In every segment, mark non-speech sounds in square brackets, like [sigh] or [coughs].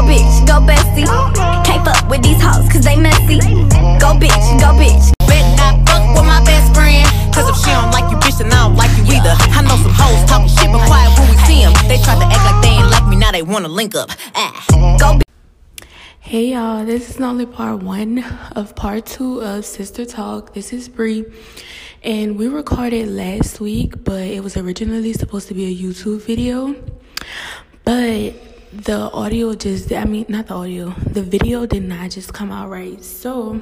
go bitch, go bestie. Can't fuck with these hoes cause they messy. Go bitch, go bitch. Bet I fuck with my best friend. Cause if she don't like you, bitch, then I don't like you either. I know some hoes talking shit, but quiet when we see them. They try to act like they ain't like me, now they wanna link up. Ah. Go bitch. Hey y'all, this is only part one of part two of Sister Talk. This is Bree, and we recorded last week, but it was originally supposed to be a YouTube video. But the audio just, I mean, not the audio, the video did not just come out right. So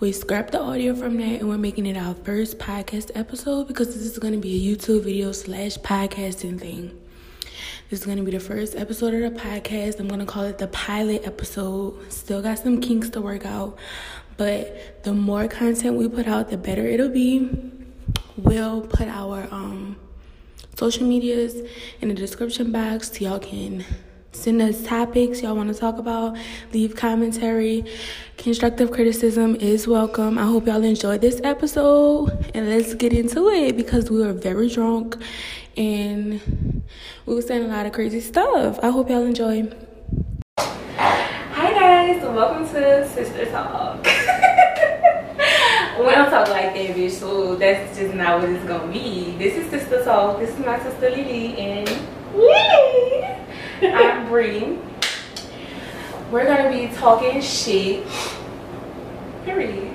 we scrapped the audio from that and we're making it our first podcast episode because this is going to be a YouTube video slash podcasting thing. This is going to be the first episode of the podcast. I'm going to call it the pilot episode. Still got some kinks to work out, but the more content we put out, the better it'll be. We'll put our um social medias in the description box so y'all can send us topics y'all want to talk about leave commentary constructive criticism is welcome i hope y'all enjoyed this episode and let's get into it because we were very drunk and we were saying a lot of crazy stuff i hope y'all enjoy hi guys welcome to sister talk [laughs] we don't talk like that, bitch. So that's just not what it's gonna be. This is Sister Talk. This is my sister Lily and Lily. I'm Bree. We're gonna be talking shit. Period.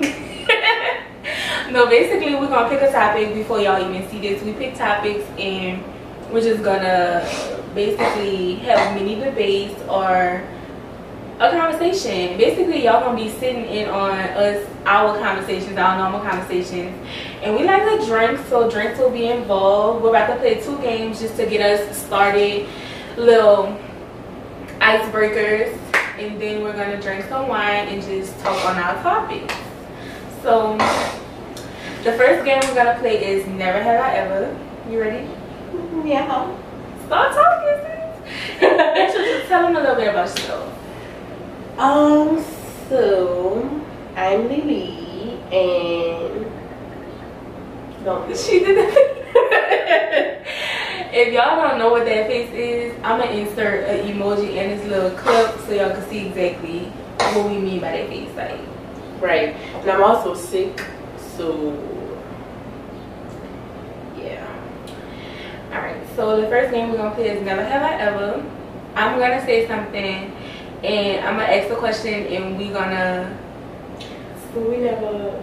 [laughs] no, basically we're gonna pick a topic before y'all even see this. We pick topics and we're just gonna basically have mini debates or a conversation. Basically, y'all gonna be sitting in on us, our conversations, our normal conversations. And we like to drink, so drinks will be involved. We're about to play two games just to get us started, little icebreakers. And then we're gonna drink some wine and just talk on our topics. So, the first game we're gonna play is Never Have I Ever. You ready? Yeah. Start talking, sis. [laughs] Tell them a little bit about yourself. Um, so I'm Lily and don't She did that. [laughs] if y'all don't know what that face is, I'm gonna insert an emoji in this little clip so y'all can see exactly what we mean by that face. Like, right. And I'm also sick, so yeah. alright, so the first game we're gonna play is Never Have I Ever. I'm gonna say something and I'm gonna ask the question and we gonna. So we never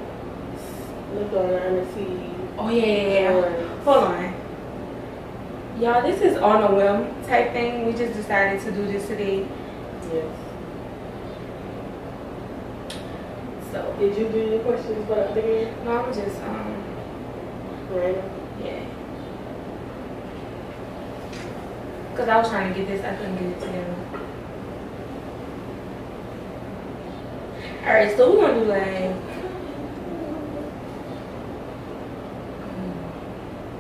looked online to see. Oh, yeah, yeah, yeah. Hold on. Y'all, this is on a whim type thing. We just decided to do this today. Yes. So, Did you do your questions about the game? no, I'm just, um, Right. Yeah. Cause I was trying to get this, I couldn't get it together. Alright, so we're gonna do like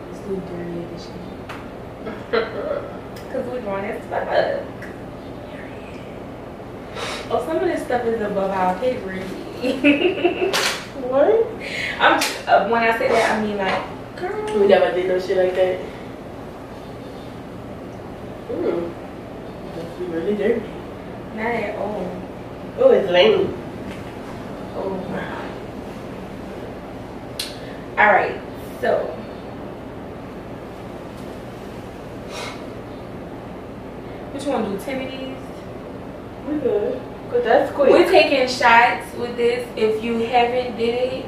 let's do dirty edition. [laughs] Cause we're going as fuck. Oh, some of this stuff is above our pay grade. [laughs] What? I'm uh, when I say that I mean like girl. We never did no shit like that. Hmm. Must be really dirty. Not at all. Oh, it's lame. Oh. All right. So. What you want to do? Ten of these? We good. Cause that's quick. We're taking shots with this. If you haven't did it,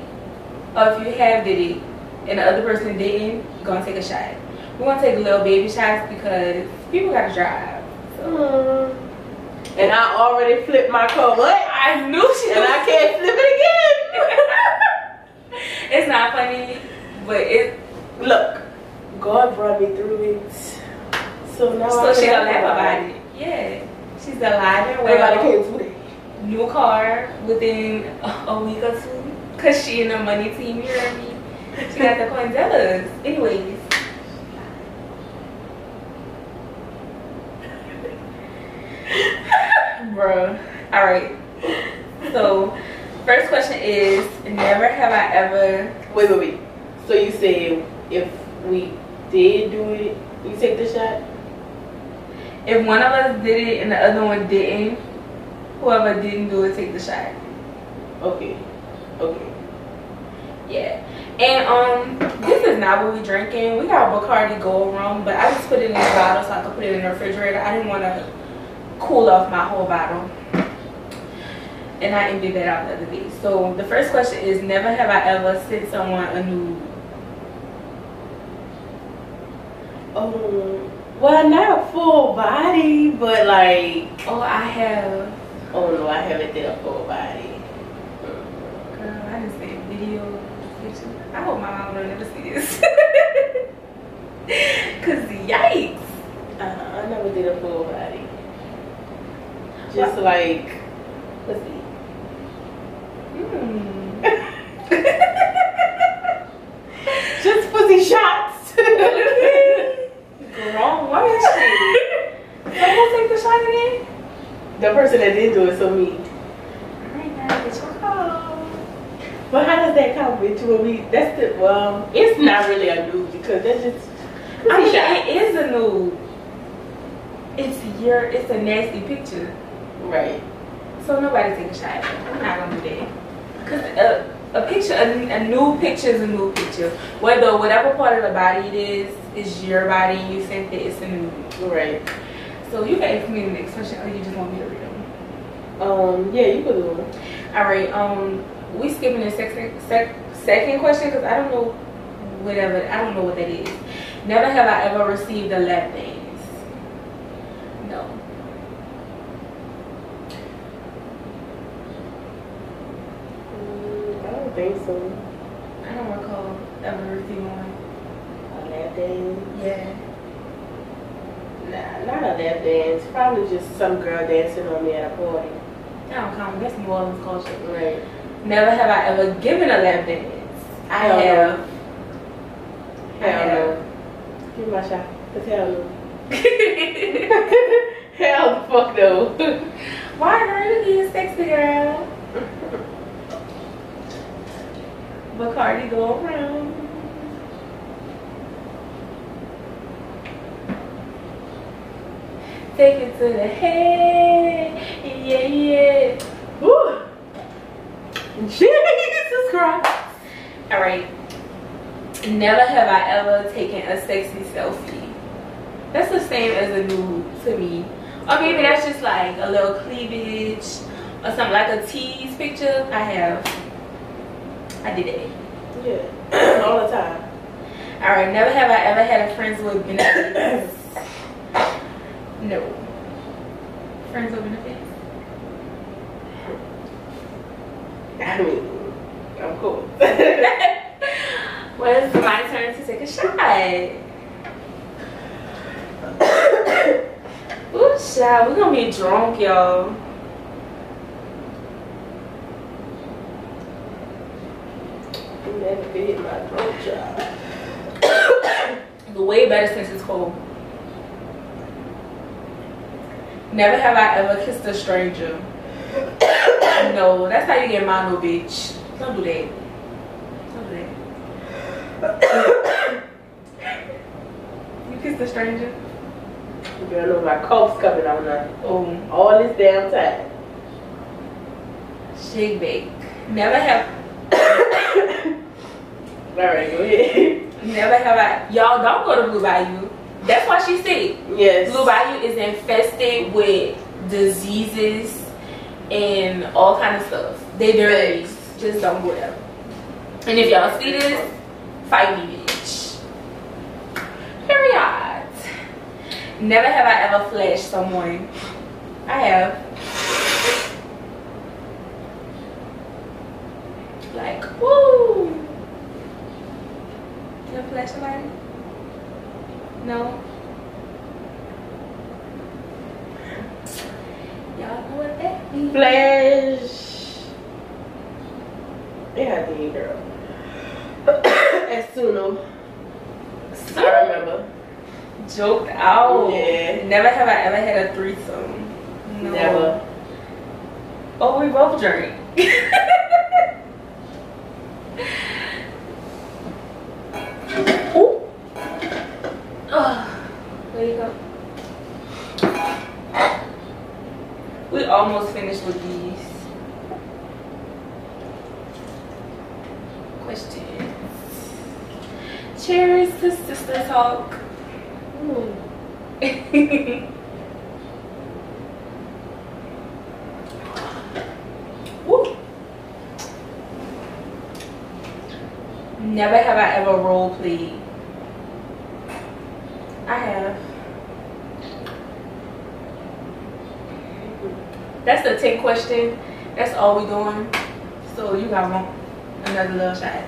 or if you have did it, and the other person didn't, you're gonna take a shot. We're gonna take little baby shots because people gotta drive. So. Hmm. And I already flipped my car. What? I knew she. And I can't flip it again. [laughs] it's not funny, but it. Look, God brought me through it. So now So I she gonna laugh about it. Yeah, she's alive and Everybody well. came through it. New car within a, week or two, cause she in the money team. You hear me? She got the Condellas. Anyways. Bruh. All right. So, first question is: Never have I ever. Wait, wait, wait. So you say if we did do it, you take the shot? If one of us did it and the other one didn't, whoever didn't do it take the shot. Okay. Okay. Yeah. And um, this is not what we drinking. We got Bacardi Gold Rum, but I just put it in this bottle so I could put it in the refrigerator. I didn't want to cool off my whole bottle. And I emptied that out the other day. So the first question is, never have I ever sent someone a nude. Oh, Well, not a full body, but like. Oh, I have. Oh no, I haven't did a full body. Girl, I didn't say video. I hope my mom will never see this. [laughs] Cause yikes. Uh, I never did a full body. Just like, let's see. Hmm. Just pussy shots. Wrong word. Someone take the shot again. the person that did do it, so me. Alright, now get your call. But how does that count with you and me? That's the well, it's not really a nude because that's just pussy I mean, shot. it is a nude. It's your, it's a nasty picture. Right. So nobody take a shot. We're not gonna do that. Cause a, a picture, a, a nude picture is a nude picture. Whether whatever part of the body it is, is your body. You think that it's a nude. Right. So you can ask me the next question, or you just want me to read them. Um. Yeah, you could do one. All right. Um, we skipping the second sec, second question because I don't know whatever. I don't know what that is. Never have I ever received a lap dance. No. Mm, I don't think so. I don't recall one. A lap dance? Yeah. Nah, not a lap dance. Probably just some girl dancing on me at a party. That don't count. That's New Orleans culture. Right. Never have I ever given a lap dance. I no. have. I Hell have. no. Give me my shot. Cause hell no. [laughs] hell the fuck no. [laughs] Why girl? You being sexy girl. [laughs] Bacardi Gold Rum. Take it to the head. Yeah, yeah. Woo. Jesus Christ. All right. Never have I ever taken a sexy selfie. That's the same as a nude to me. Or maybe that's just like a little cleavage or something like a tease picture. I have. I did it. Yeah. [clears throat] All the time. All right. Never have I ever had a friends with benefits. [coughs] no. Friends with benefits. I mean, I'm cool. [laughs] [laughs] Well, it's my turn to take a shot. [coughs] Ooh, child, we're gonna be drunk, y'all. Never could hit my throat, child. [coughs] Way better since it's cold. Never have I ever kissed a stranger. [coughs] no, that's how you get mono, bitch. Don't do that. Don't do that. [coughs] you kissed a stranger? Girl, know my cough's coming on now. Oh, All this damn time. shake bake. Never have [coughs] Alright, go ahead. Never have I. Y'all don't go to Blue Bayou. That's why she's sick. yes. Blue Bayou is infested with diseases and all kind of stuff. They dirty. Just don't go there. And if y'all see this, fight me, bitch. Period. Never have I ever flashed someone. I have. Like, woo. You ever flash somebody? No? Y'all that. Flash. Yeah, I did, girl. [coughs] As Suno. I remember. Joked out. Yeah. Never have I ever had a threesome. No. Never. Oh, we both drink. [laughs] Ooh. Ugh. There you go. We almost finished with these questions. Cheers to sister talk. Woo. Never have I ever role played. I have. That's the 10 question. That's all we doing. So you got one another little shot.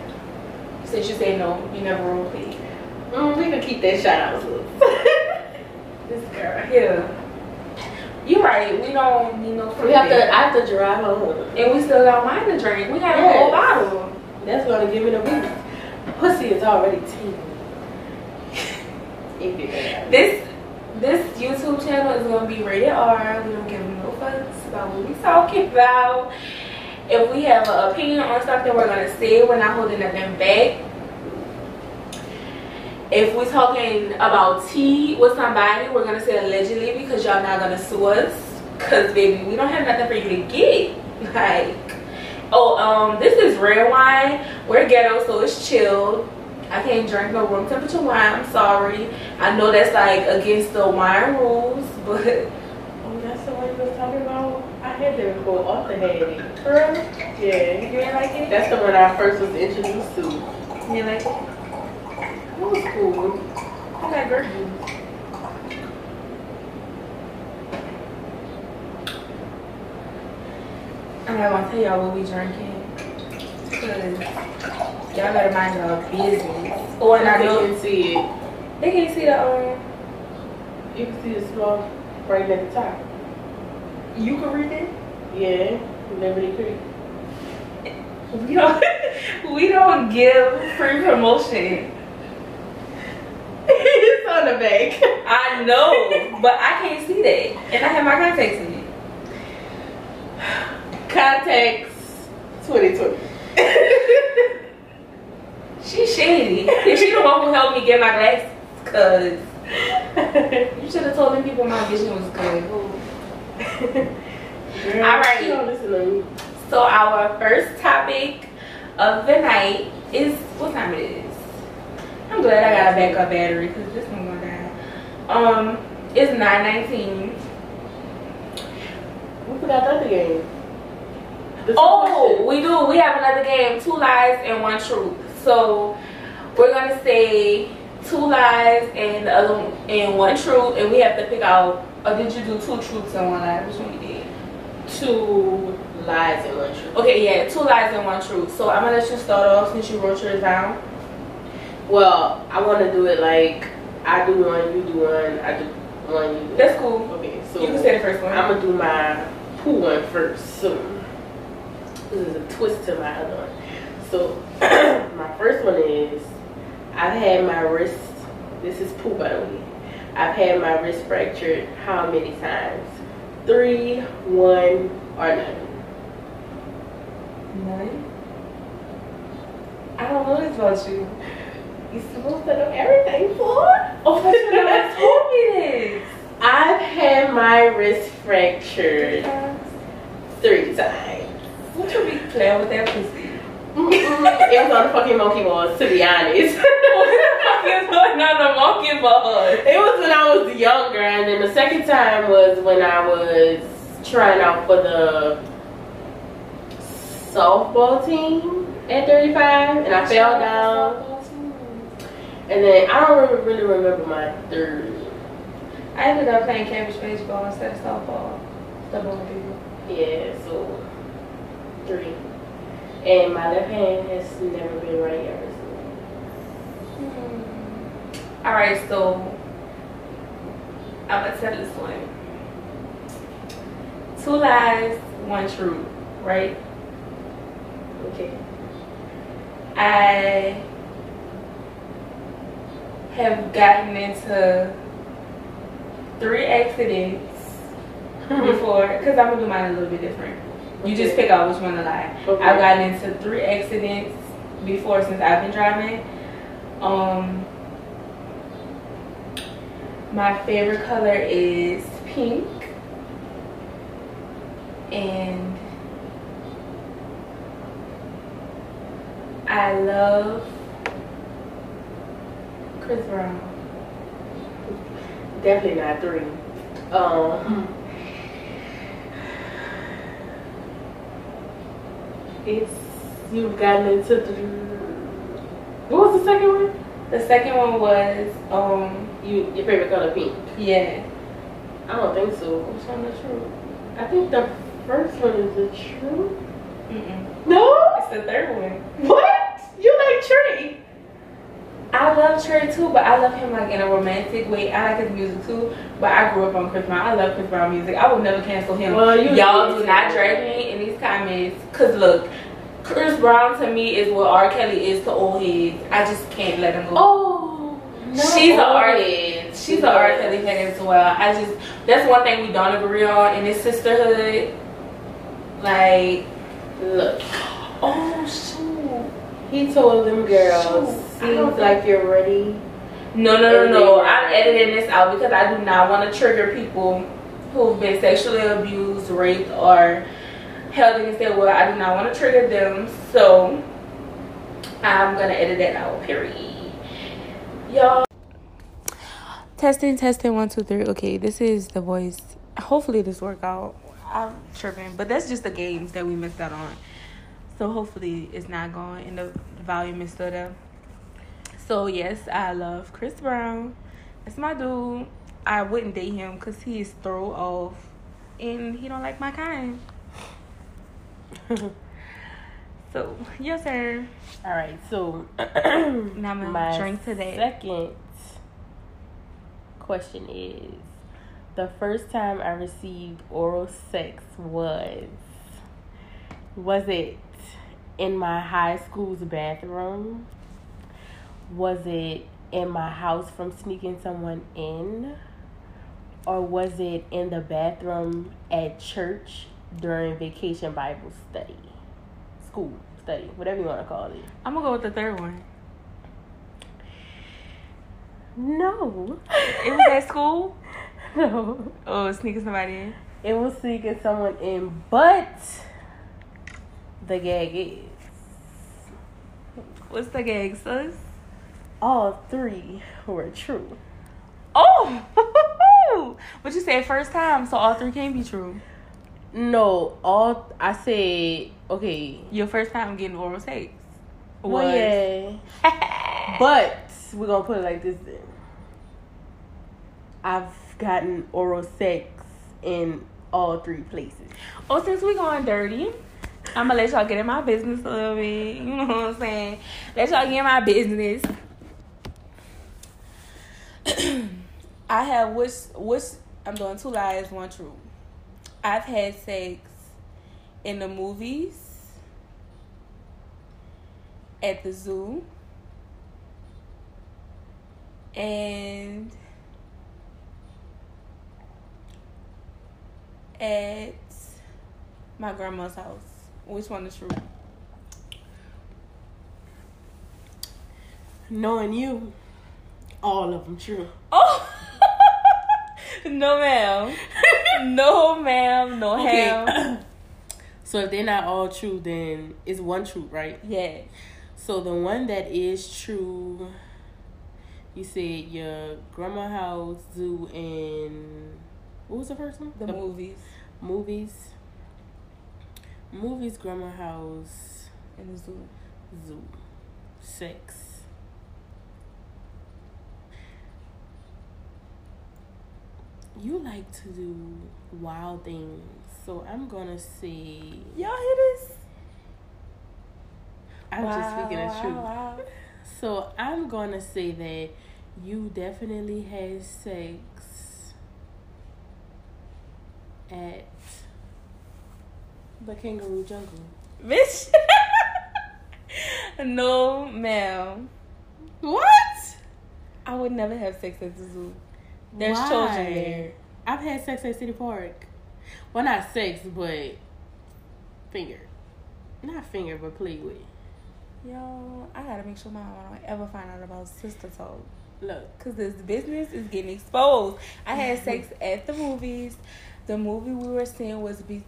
Since you say no, you never role played. Mm, we can keep that shot out. [laughs] This girl here. You're right. We don't need no. we have to. I have to drive home. And we still got wine to drink. We have a whole bottle. That's gonna give it a boost. Pussy is already it- This this YouTube channel is gonna be rated R. We don't give no fucks about what we talking about. If we have an opinion on something, we're gonna say it. We're not holding nothing back. If we're talking about tea with somebody, we're gonna say allegedly because y'all not gonna sue us. Cause baby, we don't have nothing for you to get. [laughs] Like, oh, um, this is red wine. We're ghetto, so it's chilled. I can't drink no room temperature wine. I'm sorry. I know that's like against the wine rules, [laughs] but Oh, that's the one you was talking about. I had that before. Arthur had it. For real, Yeah. you ain't like it. That's the one I first was introduced to. You like it. It was cool. I like juice. I'm gonna tell y'all what we drinking. Cause y'all better mind y'all business. Oh, and I you know can see it. they can't see the um. You can see the small right at the top. You can read it. Yeah. Liberty Creek. We don't. [laughs] we don't give free promotion. it's on the back. I know, but I can't see that, and I have my contacts in it. Contacts 2020. [laughs] She's shady. And she the one who helped me get my glasses, cause [laughs] you should have told them people my vision was good. Girl, All right. She don't listen to me. So our first topic of the night is what time it is. I'm glad I got a backup battery because this one gonna die. Um, it's 9:19. We forgot the other game. Oh, we do. We have another game: two lies and one truth. So we're gonna say two lies and the other one, and one truth, and we have to pick out. Or did you do two truths and one lie? Which one you did? Two lies and one truth. Okay, yeah, two lies and one truth. So I'm gonna let you start off since you wrote yours down. Well, I want to do it like I do one, you do one, I do one, you do That's cool. Okay, so You can say the first one. I'm gonna do my poo one first. So this is a twist to my other one. So [clears throat] my first one is I've had my wrist. This is poo by the way. I've had my wrist fractured how many times? Three, one, or none. None. I don't know this about you. You're supposed to know everything for. Oh, but you never told me this. I've had my wrist fractured three times. What you be playing with that pussy? It was on the fucking monkey balls, to be honest. what the fuck is going on the monkey ball? It was when I was younger, and then the second time was when I was trying out for the softball team at 35, and I fell down. And then I don't really, remember my third. I ended up playing cabbage baseball instead of softball. Double people. Yeah, so three. And my left hand has never been right ever since. Hmm. All right, so I'm gonna tell this one. Two lies, one truth, right? Okay. I have gotten into three accidents [laughs] before, because I'm gonna do mine a little bit different. You just pick out which one to lie. Okay. I've gotten into three accidents before since I've been driving. Um, my favorite color is pink. and I love Chris Brown. Definitely not three. Um, it's you've gotten into the. What was the second one? The second one was um You your favorite color pink? yeah. I don't think so. Which one the truth? I think the first one is the truth. Mm-mm. No. It's the third one. What? You like Tree? I love Trey too, but I love him like in a romantic way. I like his music too, but I grew up on Chris Brown. I love Chris Brown music. I would never cancel him. Well, you Y'all do not drag me in these comments, cause look, Chris Brown to me is what R. Kelly is to old heads. I just can't let him go. Oh. No. She's a Oh, artist. She's an R. Kelly fan as well. I just that's one thing we don't agree on in this sisterhood. Like, Look, oh shoot. he told them girls, Shoot, seems like you're ready. No, no, no, no. I'm editing this out because I do not want to trigger people who've been sexually abused, raped, or held against their will. I do not want to trigger them. So I'm gonna edit that out. Period. Y'all. Testing, testing, one, two, three. Okay, this is the voice. Hopefully this work out. I'm tripping, but that's just the games that we missed out on. So hopefully it's not going and the volume is still there. So yes, I love Chris Brown. That's my dude. I wouldn't date him because he is throw off and he don't like my kind. So yes sir. All right, so Now I'm gonna my drink to that. second question is the first time I received oral sex was was it in my high school's bathroom? Was it in my house from sneaking someone in? Or was it in the bathroom at church during vacation Bible study? School study, whatever you want to call it. I'm gonna go with the third one. No. It was at school. [laughs] no. Oh, sneaking somebody in. It was sneaking someone in, but the gag is What's the gag, sus? all three were true. Oh, [laughs] but you said first time, so all three can't be true. No, all I said okay. Your first time getting oral sex was. Well, yeah. But we're gonna put it like this then. I've gotten oral sex in all three places. Oh, since we going dirty, I'm gonna let y'all get in my business a little bit. [laughs] You know what I'm saying? Let y'all get in my business. [clears throat] I have which which I'm doing two lies, one true. I've had sex in the movies, at the zoo, and at my grandma's house. Which one is true? Knowing you, all of them true. Oh, [laughs] no, ma'am. [laughs] [laughs] No, ma'am. No, Okay. ham. [clears throat] So if they're not all true, then it's one true, right? Yeah. So the one that is true, you said your grandma house, zoo, and what was the first one? The movies movies. Movies, grandma house, and the zoo. zoo, sex. You like to do wild things, so I'm gonna say Y'all hear this? I'm just speaking the Wow, truth. wow. [laughs] So I'm gonna say that you definitely had sex at the kangaroo jungle. Bitch. [laughs] no, ma'am. What? I would never have sex at the zoo. There's Why? children there. I've had sex at City Park. Well, not sex, but finger. Not finger, but play with. Yo, I gotta make sure my mama don't ever find out about sister talk. Look, Cause this business is getting exposed. I had [laughs] sex at the movies. The movie we were seeing was be-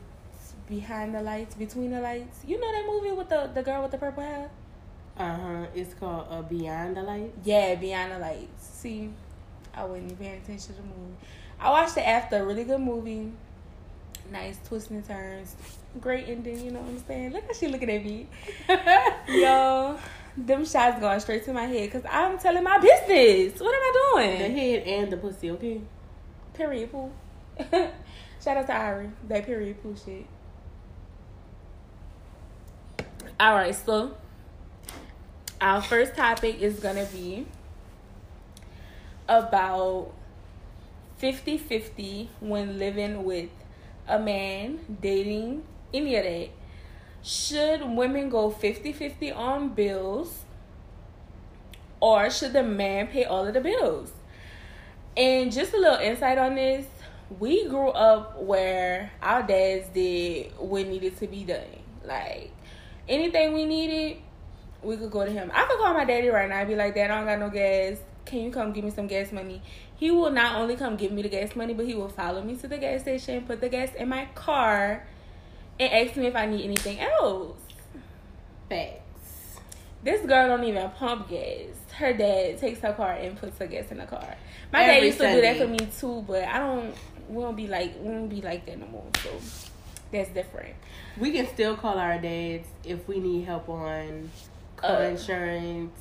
Behind the Lights, Between the Lights. You know that movie with the the girl with the purple hair? Uh huh. It's called uh, Beyond the Light. Yeah, Beyond the Lights. See, I wasn't even paying attention to the movie. I watched it after a really good movie. Nice twists and turns. Great ending, you know what I'm saying? Look how she looking at me. [laughs] Yo, them shots going straight to my head because I'm telling my business. What am I doing? The head and the pussy, okay? Period poo. [laughs] Shout out to Ari. That period poo shit. All right, so our first topic is gonna be about 50 50 when living with a man, dating, any of that. Should women go 50 50 on bills or should the man pay all of the bills? And just a little insight on this we grew up where our dads did what needed to be done. Like anything we needed, we could go to him. I could call my daddy right now and be like, Dad, I don't got no gas. Can you come give me some gas money? He will not only come give me the gas money, but he will follow me to the gas station, put the gas in my car, and ask me if I need anything else. Facts. This girl don't even pump gas. Her dad takes her car and puts her gas in the car. My Every dad used to do that for me too, but I don't. We don't be like we don't be like that no more. So that's different. We can still call our dads if we need help on car Uh. insurance,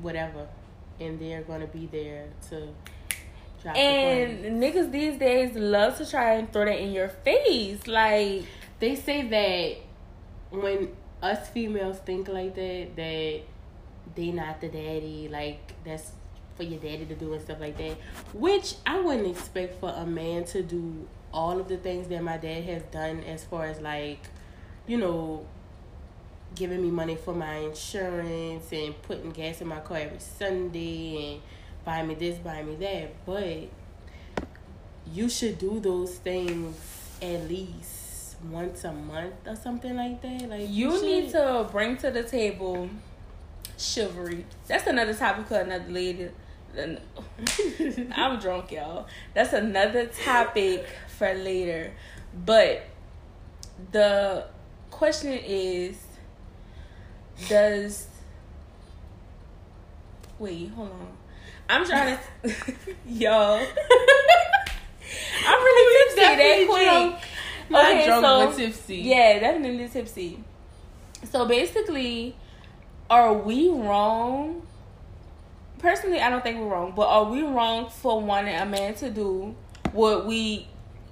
whatever, and they're gonna be there to drop the And coin. niggas these days love to try and throw that in your face, like They say that when us females think like that, that they not the daddy, like that's for your daddy to do and stuff like that. Which I wouldn't expect for a man to do all of the things that my dad has done as far as like, you know, giving me money for my insurance and putting gas in my car every Sunday and buying me this, buying me that. But you should do those things at least once a month or something like that. Like you need to bring to the table chivalry. That's another topic for another lady. [laughs] I'm drunk, y'all. That's another topic for later. But the question is does wait, hold on. I'm trying to [laughs] y'all. I'm really tipsy that quick. drunk. Not Okay, drunk, so- tipsy. Yeah, definitely tipsy. So basically, are we wrong? Personally, I don't think we're wrong, but are we wrong for wanting a man to do what we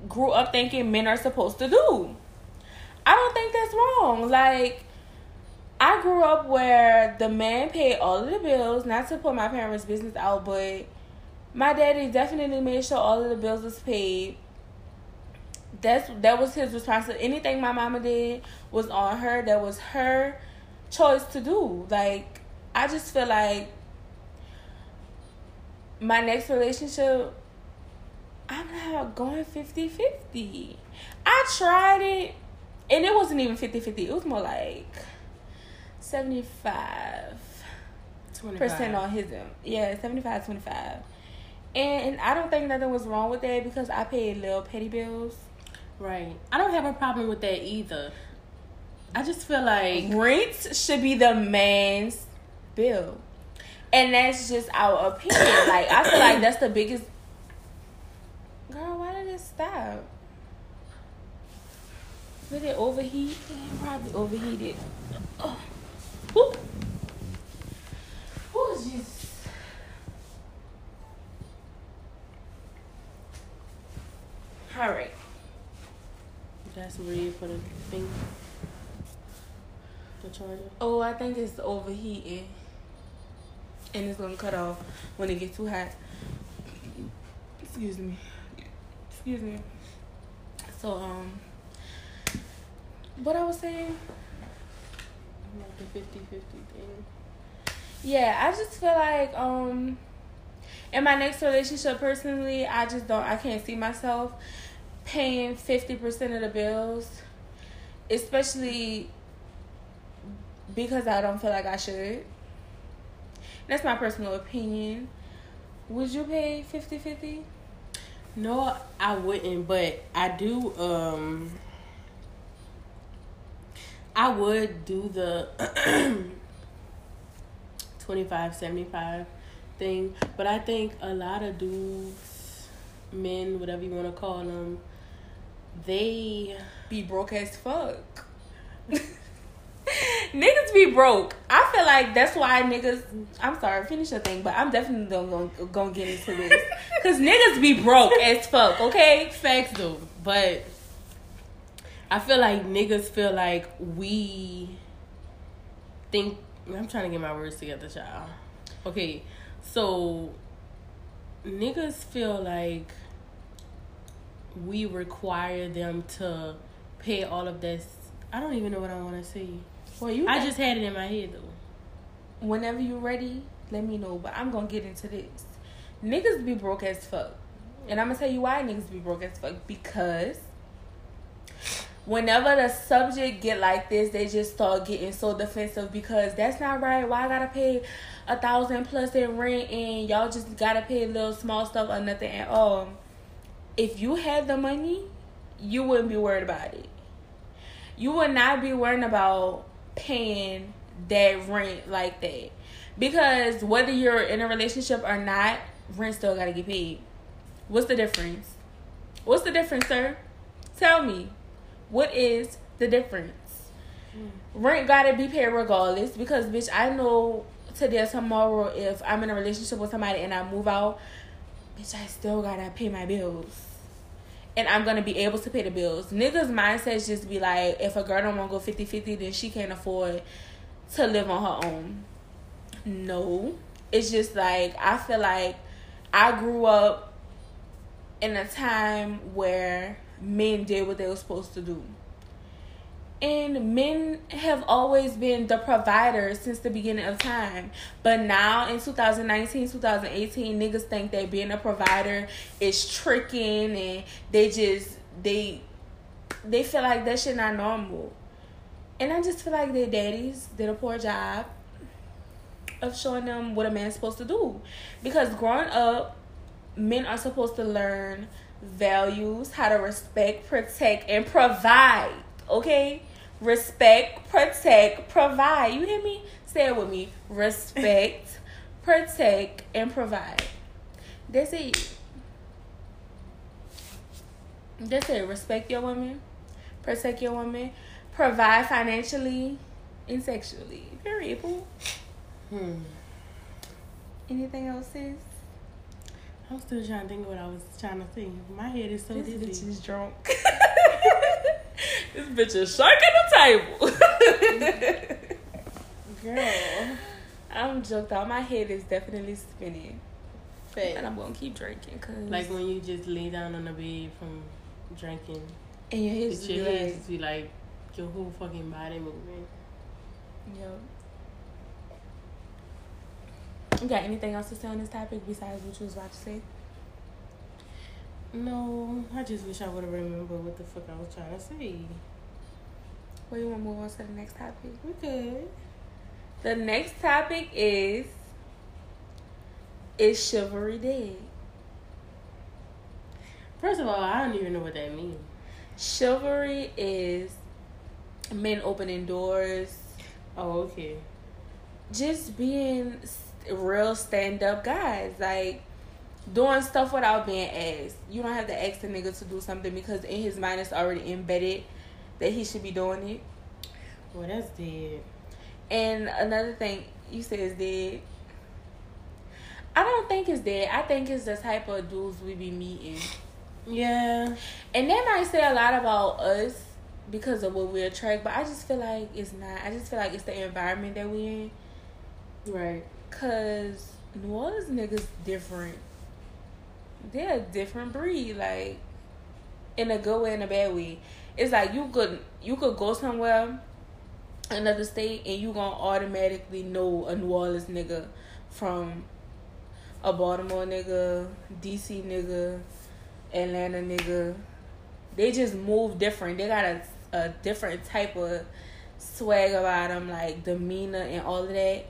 grew up thinking men are supposed to do? I don't think that's wrong. Like, I grew up where the man paid all of the bills, not to put my parents' business out, but my daddy definitely made sure all of the bills was paid that's that was his responsibility. Anything my mama did was on her. That was her choice to do. Like I just feel like my next relationship, I'm not going 50-50. I tried it, and it wasn't even 50-50. It was more like 75 percent on his end. Yeah, 75 25 and I don't think nothing was wrong with that because I paid little petty bills. Right. I don't have a problem with that either. I just feel like Rent should be the man's bill. And that's just our opinion. [coughs] like I feel like that's the biggest Girl, why did it stop? Did it overheat? It probably overheated. Oh. Oh, Jesus. All right. that's real for the thing. The charger. Oh, I think it's overheating. And it's gonna cut off when it gets too hot. Excuse me. Excuse me. So, um, what I was saying? Like the 50 50 thing. Yeah, I just feel like, um, in my next relationship, personally, I just don't, I can't see myself paying 50% of the bills, especially because I don't feel like I should. That's my personal opinion. Would you pay 50 50? No, I wouldn't, but I do um I would do the [clears throat] 25 75 thing, but I think a lot of dudes, men, whatever you want to call them, they be broke as fuck. [laughs] niggas be broke. I feel like that's why niggas. I'm sorry, finish your thing, but I'm definitely gonna gonna get into this [laughs] because niggas be broke as fuck. Okay, facts though, but I feel like niggas feel like we think. I'm trying to get my words together, child. Okay, so niggas feel like we require them to pay all of this. I don't even know what I want to say. Well, you. I just had it in my head though. Whenever you're ready, let me know. But I'm gonna get into this. Niggas be broke as fuck, and I'm gonna tell you why niggas be broke as fuck because whenever the subject get like this, they just start getting so defensive because that's not right. Why I gotta pay a thousand plus in rent and y'all just gotta pay little small stuff or nothing at all? If you had the money, you wouldn't be worried about it. You would not be worrying about paying that rent like that. Because whether you're in a relationship or not, rent still gotta get paid. What's the difference? What's the difference, sir? Tell me. What is the difference? Mm. Rent gotta be paid regardless because bitch I know today or tomorrow if I'm in a relationship with somebody and I move out, bitch I still gotta pay my bills and I'm gonna be able to pay the bills. Niggas' mindsets just be like, if a girl don't wanna go 50 50, then she can't afford to live on her own. No. It's just like, I feel like I grew up in a time where men did what they were supposed to do. And men have always been the providers since the beginning of time. But now in 2019, 2018, niggas think that being a provider is tricking and they just they they feel like that shit not normal. And I just feel like their daddies did a poor job of showing them what a man's supposed to do. Because growing up, men are supposed to learn values, how to respect, protect, and provide. Okay? Respect, protect, provide. You hear me? Say it with me. Respect, [laughs] protect, and provide. That's it. That's it. Respect your woman, protect your woman, provide financially and sexually. Very cool. Hmm. Anything else, sis? I'm still trying to think of what I was trying to think. My head is so this dizzy. Bitch is drunk. [laughs] this bitch is shaking the table. Girl, I'm joked out. My head is definitely spinning. Fact. And I'm gonna keep drinking, cause like when you just lay down on the bed from drinking, and your head your head just be like your whole fucking body moving. Yep. You got anything else to say on this topic besides what you was about to say? No, I just wish I would have remembered what the fuck I was trying to say. Well, you want to move on to the next topic? We could. The next topic is Is chivalry dead? First of all, I don't even know what that means. Chivalry is men opening doors. Oh, okay. Just being real stand up guys. Like doing stuff without being asked. You don't have to ask the nigga to do something because in his mind it's already embedded that he should be doing it. Well, that's dead. And another thing you said is dead. I don't think it's dead. I think it's the type of dudes we be meeting. Yeah. And that might say a lot about us because of what we attract, but I just feel like it's not. I just feel like it's the environment that we're in. Right. Cause New Orleans niggas different. They're a different breed, like in a good way and a bad way. It's like you could you could go somewhere, another state, and you gonna automatically know a New Orleans nigga from a Baltimore nigga, DC nigga, Atlanta nigga. They just move different. They got a a different type of swag about them, like demeanor and all of that.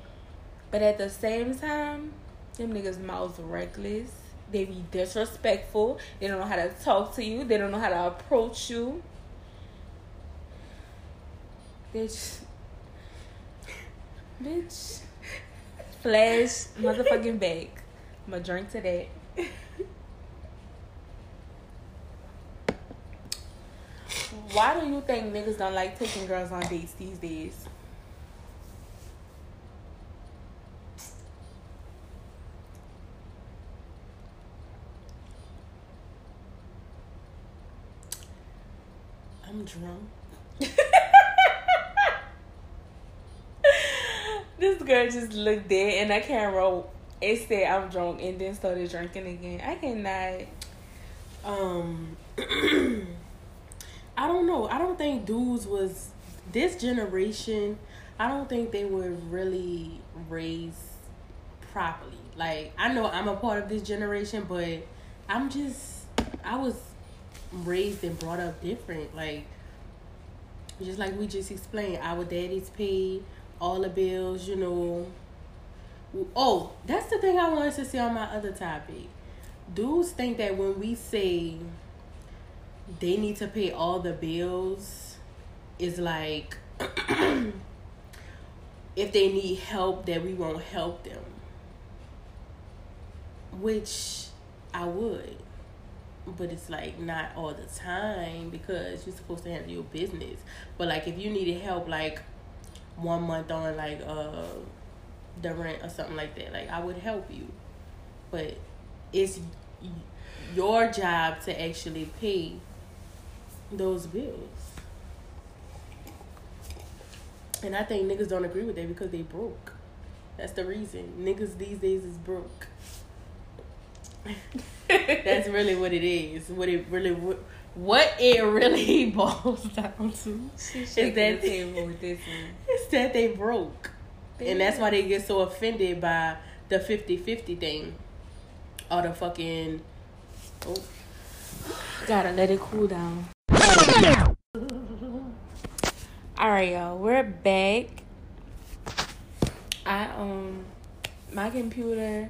But at the same time, them niggas mouths reckless. They be disrespectful. They don't know how to talk to you. They don't know how to approach you. Bitch. Bitch. Flash motherfucking bag. I'ma drink to that. Why do you think niggas don't like taking girls on dates these days? I'm drunk. [laughs] this girl just looked dead and I can't roll. It said I'm drunk and then started drinking again. I cannot. Um, [clears throat] I don't know. I don't think dudes was this generation. I don't think they were really raised properly. Like I know I'm a part of this generation, but I'm just I was raised and brought up different. Like just like we just explained, our daddies paid all the bills. You know. Oh, that's the thing I wanted to say on my other topic. Dudes think that when we say they need to pay all the bills is like [clears throat] if they need help that we won't help them which i would but it's like not all the time because you're supposed to handle your business but like if you needed help like one month on like uh the rent or something like that like i would help you but it's your job to actually pay those bills. And I think niggas don't agree with that because they broke. That's the reason. Niggas these days is broke. [laughs] That's really what it is. What it really what, what it really [laughs] boils down to Is that- that table with this one? [laughs] is that they broke. And that's why they get so offended by the 50-50 thing. Or the fucking oh, Gotta let it cool down. All right, y'all. We're back. I um, my computer.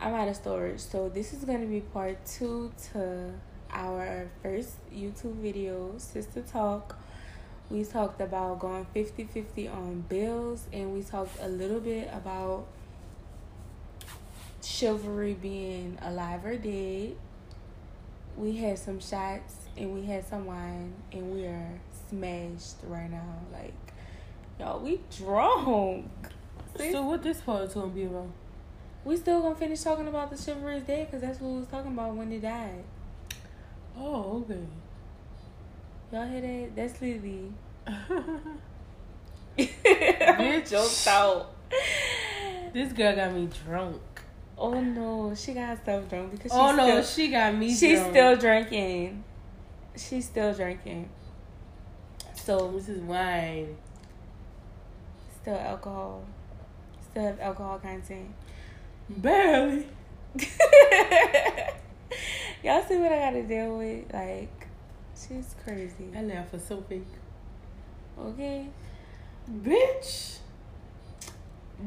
I'm out of storage, so this is gonna be part two to our first YouTube video, Sister Talk. We talked about going 50-50 on bills, and we talked a little bit about chivalry being alive or dead we had some shots and we had some wine and we are smashed right now. Like, y'all, we drunk. So what this part gonna be about? We still gonna finish talking about the chivalry is dead because that's what we was talking about when he died. Oh, okay. Y'all hear that? That's Lily. [laughs] [laughs] Bitch. Joked out. This girl got me drunk. Oh no, she got herself drunk because she's oh no, still, she got me she's drunk. still drinking. She's still drinking. So This is wine. still alcohol. Still have alcohol content. Barely. [laughs] Y'all see what I gotta deal with? Like, she's crazy. I laugh for so fake. Okay? Bitch.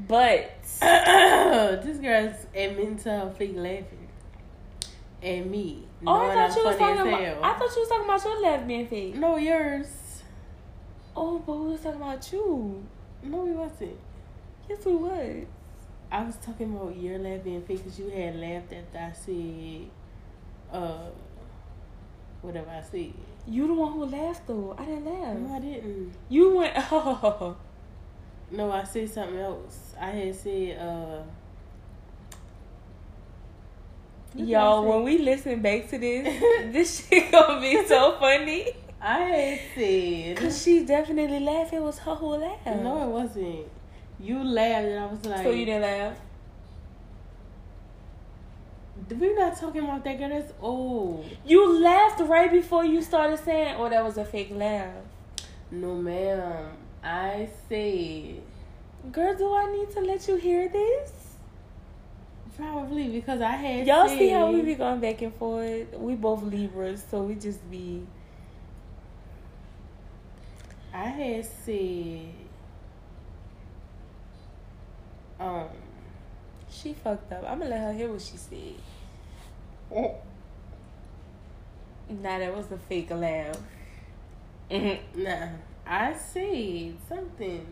But [clears throat] this girl's admitting to her fake laughing. And me. Oh, I thought you was talking about hell. I thought you was talking about your left being fake. No, yours. Oh, but we was talking about you. No, we wasn't. Yes we was. I was talking about your laugh being fake because you had laughed after I said, uh, whatever I said. You the one who laughed though. I didn't laugh. No, I didn't. You went [laughs] oh No, I said something else. I had said, uh, What did I Yo, when we listen back to this, [laughs] this shit gonna be so funny. [laughs] I had said, Cause she definitely laughed. It was her who laughed. no, it wasn't. You laughed and I was like, So you didn't laugh? We're not talking about that girl. That's old. You laughed right before you started saying, "Oh, that was a fake laugh." No, ma'am. I said Girl, do I need to let you hear this? probably because I had. Y'all said, see how we be going back and forth? We both Libras, so we just be. I had said. Um. She fucked up. I'm gonna let her hear what she said. Nah, that was a fake laugh. Mhm. Nah. I said something,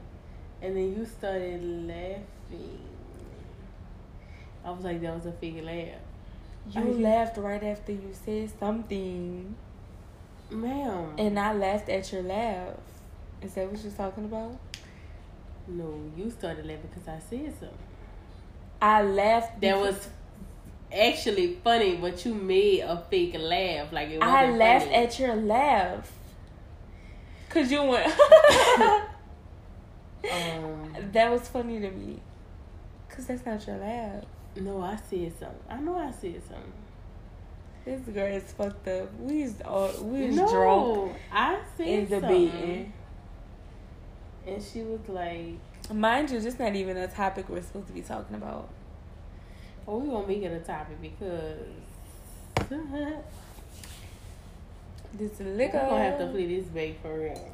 and then you started laughing. I was like, that was a fake laugh. You Are you- laughed right after you said something, Ma'am. and I laughed at your laugh. Is that what you're talking about? No, you started laughing because I said something. I laughed. That was actually funny, but you made a fake laugh. Like it I laughed funny. at your laugh. Cause you went. [laughs] [laughs] Um, that was funny to me. Cause that's not your laugh. no, I said something. I know I said something. This girl is fucked up. We was all we was no, drunk I said and something. debating. And she was like, Mind you, this is not even a topic we're supposed to be talking about. "Oh, we won't make it a topic because [laughs] we're This liquor. gonna have to play this back for real."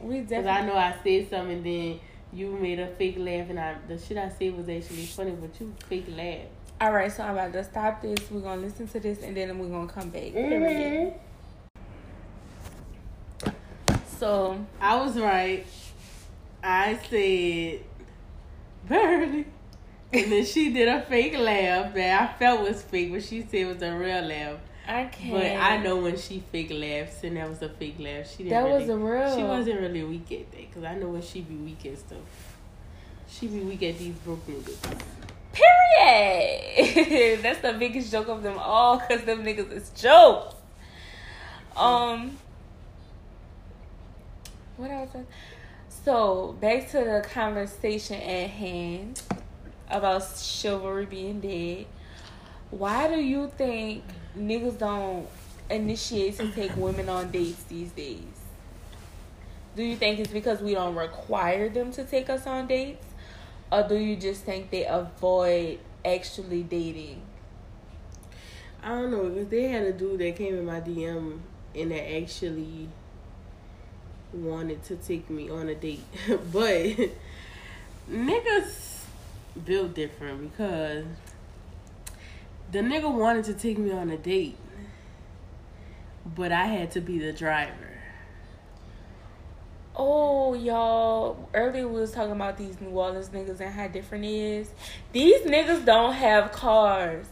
We definitely. Because. I know I said something, and then you made a fake laugh, and I the shit I said was actually funny, but you fake laugh. All right, so I'm about to stop this. We're gonna listen to this, and then we're gonna come back. Mm-hmm. So I was right. I said barely. And then she did a fake laugh that I felt was fake, but she said it was a real laugh. I can't. But I know when she fake laughs, and that was a fake laugh. She didn't. That really, was a real. She wasn't really weak at that, cause I know when she be weak at stuff. She be weak at these broke niggas. Period. [laughs] That's the biggest joke of them all, cause them niggas is jokes. Um. What else? So back to the conversation at hand about chivalry being dead. Why do you think niggas don't initiate to take women on dates these days? Do you think it's because we don't require them to take us on dates? Or do you just think they avoid actually dating? I don't know because they had a dude that came in my DM and that actually wanted to take me on a date, [laughs] but niggas built different because the nigga wanted to take me on a date, but I had to be the driver. Oh, y'all. Earlier we was talking about these New Orleans niggas and how different it is. These niggas don't have cars.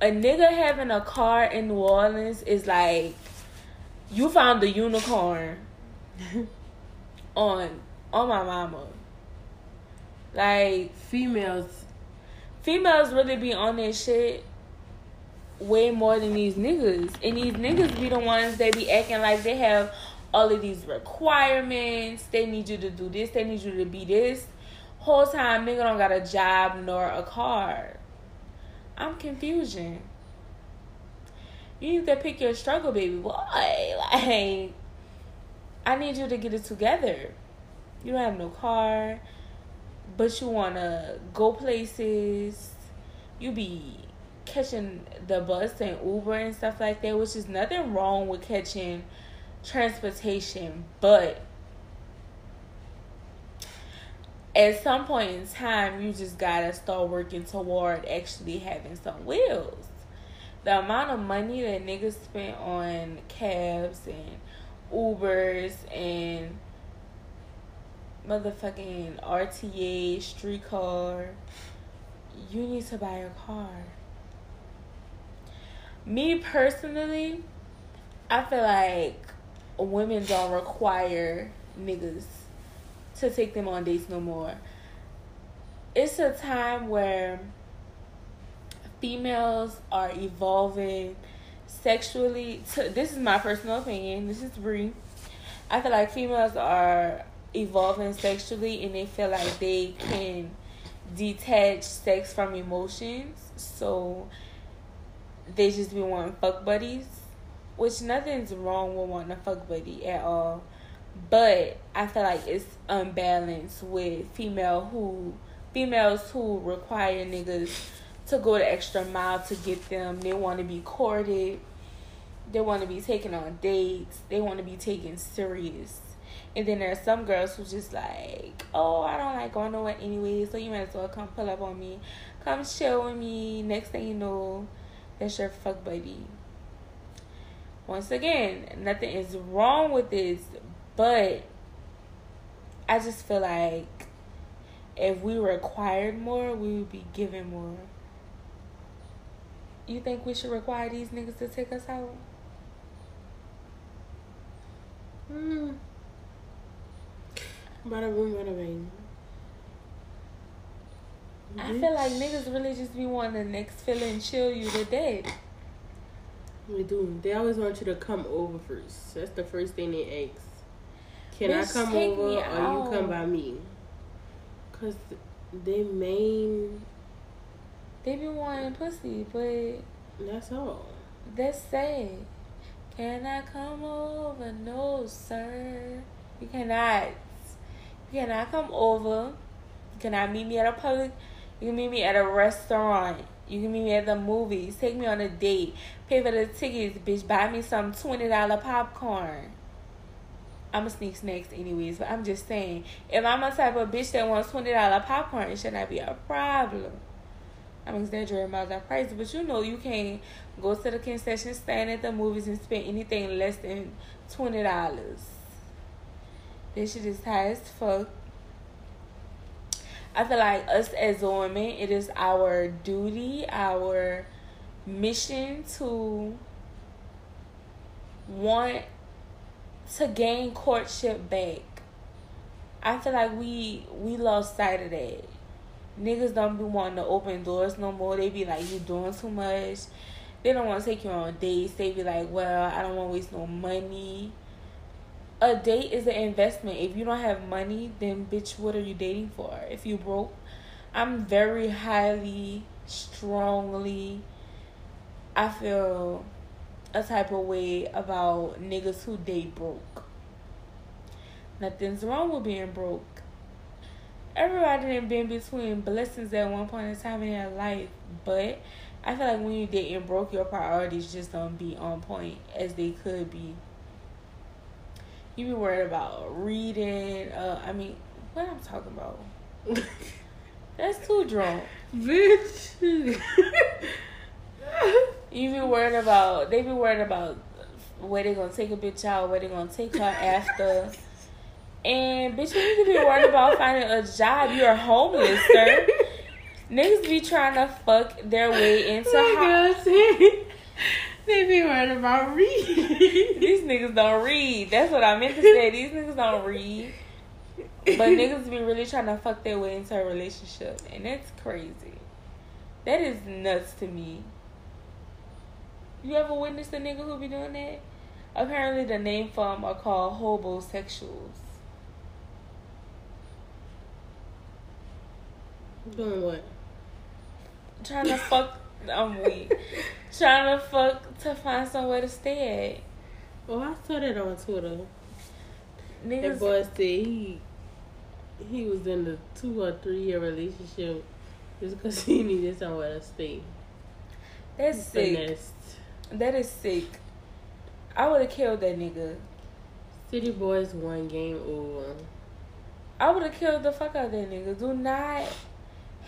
A nigga having a car in New Orleans is like you found the unicorn [laughs] on on my mama. Like Females, females really be on their shit way more than these niggas. And these niggas be the ones that be acting like they have all of these requirements. They need you to do this, they need you to be this. Whole time nigga don't got a job nor a car. I'm confusion. You need to pick your struggle, baby boy. [laughs] Like I need you to get it together. You don't have no car but you wanna go places. You be catching the bus and Uber and stuff like that, which is nothing wrong with catching transportation, but at some point in time, you just gotta start working toward actually having some wheels. The amount of money that niggas spent on cabs and Ubers and motherfucking RTA, streetcar. You need to buy a car. Me personally, I feel like women don't require niggas to take them on dates no more. It's a time where females are evolving sexually. To, this is my personal opinion. This is Bree. I feel like females are evolving sexually and they feel like they can detach sex from emotions. So they just be wanting fuck buddies. Which nothing's wrong with wanting a fuck buddy at all. But I feel like it's unbalanced with female who females who require niggas to go the extra mile to get them. They want to be courted. They want to be taken on dates. They want to be taken serious. And then there's some girls who just like, oh, I don't like going nowhere anyway, so you might as well come pull up on me, come chill with me. Next thing you know, that's your fuck buddy. Once again, nothing is wrong with this, but I just feel like if we required more, we would be given more. You think we should require these niggas to take us out? Hmm. Bada boom, bada bang. I feel like niggas really just be wanting the next feeling chill you to death. They do. They always want you to come over first. That's the first thing they ask. Can Bitch, I come over or you come by me? Cause they main. They be wanting pussy, but That's all. that's sad. Can I come over? No, sir. You cannot. You cannot come over. You cannot meet me at a public. You can meet me at a restaurant. You can meet me at the movies. Take me on a date. Pay for the tickets, bitch. Buy me some twenty dollar popcorn. I'm a sneak snacks anyways, but I'm just saying, if I'm a type of bitch that wants twenty dollar popcorn, it should not be a problem. I'm exaggerating about that price, but you know you can't go to the concession stand at the movies and spend anything less than twenty dollars. This shit is high as fuck. I feel like us as women, it is our duty, our mission to want to gain courtship back. I feel like we we lost sight of that. Niggas don't be wanting to open doors no more. They be like, you doing too much. They don't want to take you on dates. They be like, well, I don't want to waste no money. A date is an investment. If you don't have money, then bitch, what are you dating for? If you broke, I'm very highly, strongly, I feel a type of way about niggas who date broke. Nothing's wrong with being broke. Everybody done been between blessings at one point in time in their life, but I feel like when you dating broke, your priorities just don't be on point as they could be. You be worried about reading. Uh, I mean, what I'm talking about? [laughs] That's too drunk. Bitch. You be worried about. They be worried about where they gonna take a bitch out, where they gonna take her after. And bitch, you need to be worried about finding a job. You're homeless, sir. [laughs] Niggas be trying to fuck their way into Oh house. they be worried about reading. These niggas don't read. That's what I meant to say. These niggas don't read. But niggas be really trying to fuck their way into a relationship. And that's crazy. That is nuts to me. You ever witnessed a nigga who be doing that? Apparently the name for them are called hobosexuals. Doing what? Trying to fuck I'm weak. Trying to fuck to find somewhere to stay Oh, I saw that on Twitter. at. That boy said he he was in a two or three year relationship just because he needed somewhere to stay. that's sick. Finessed. That is sick. I would have killed that nigga. City Boys won game over. I would have killed the fuck out of that nigga. Do not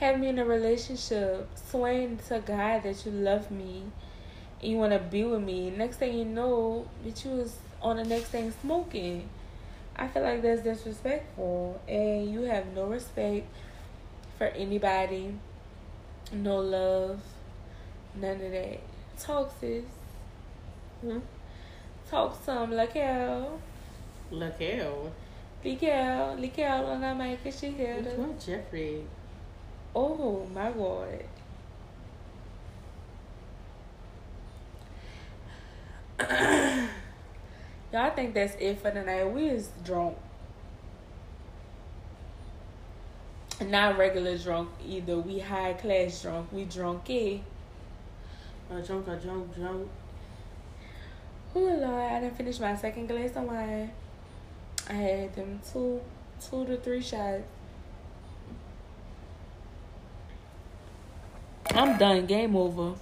have me in a relationship swearing to God that you love me and you want to be with me. Next thing you know, bitch, you was on the next thing smoking. I feel like that's disrespectful. And you have no respect for anybody, no love, none of that. Talk, sis. Hmm? Talk some, like hell. Look out. Likel, Likel on that mic, cause she here. Which one, Jeffrey? Oh my god. [clears throat] Y'all think that's it for the night? We is drunk. Not regular drunk either. We high class drunk. We drunk eh? A drunk, a drunk, drunk. Oh Lord, I didn't finish my second glass of wine. I had them two, two to three shots. I'm done. Game over.